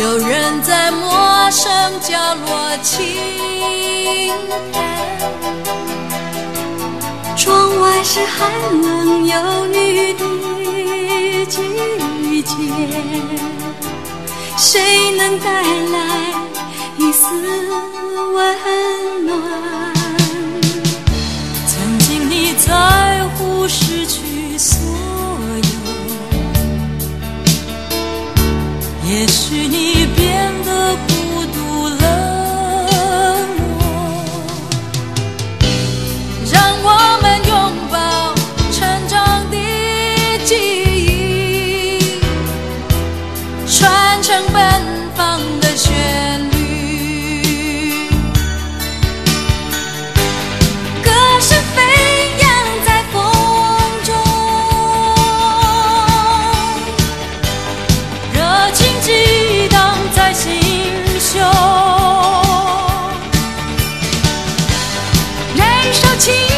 有人在陌生角落轻。叹窗外是寒冷有雨的季节谁能带来一丝温暖？也许你变 te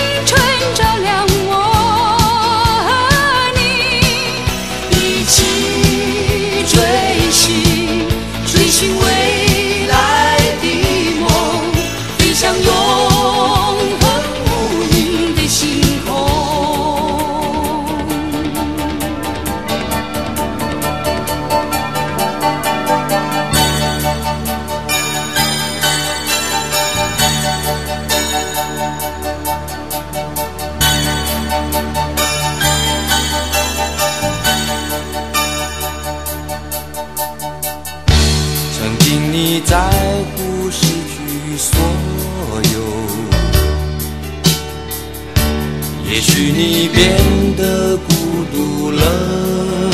在乎失去所有。也许你变得孤独了。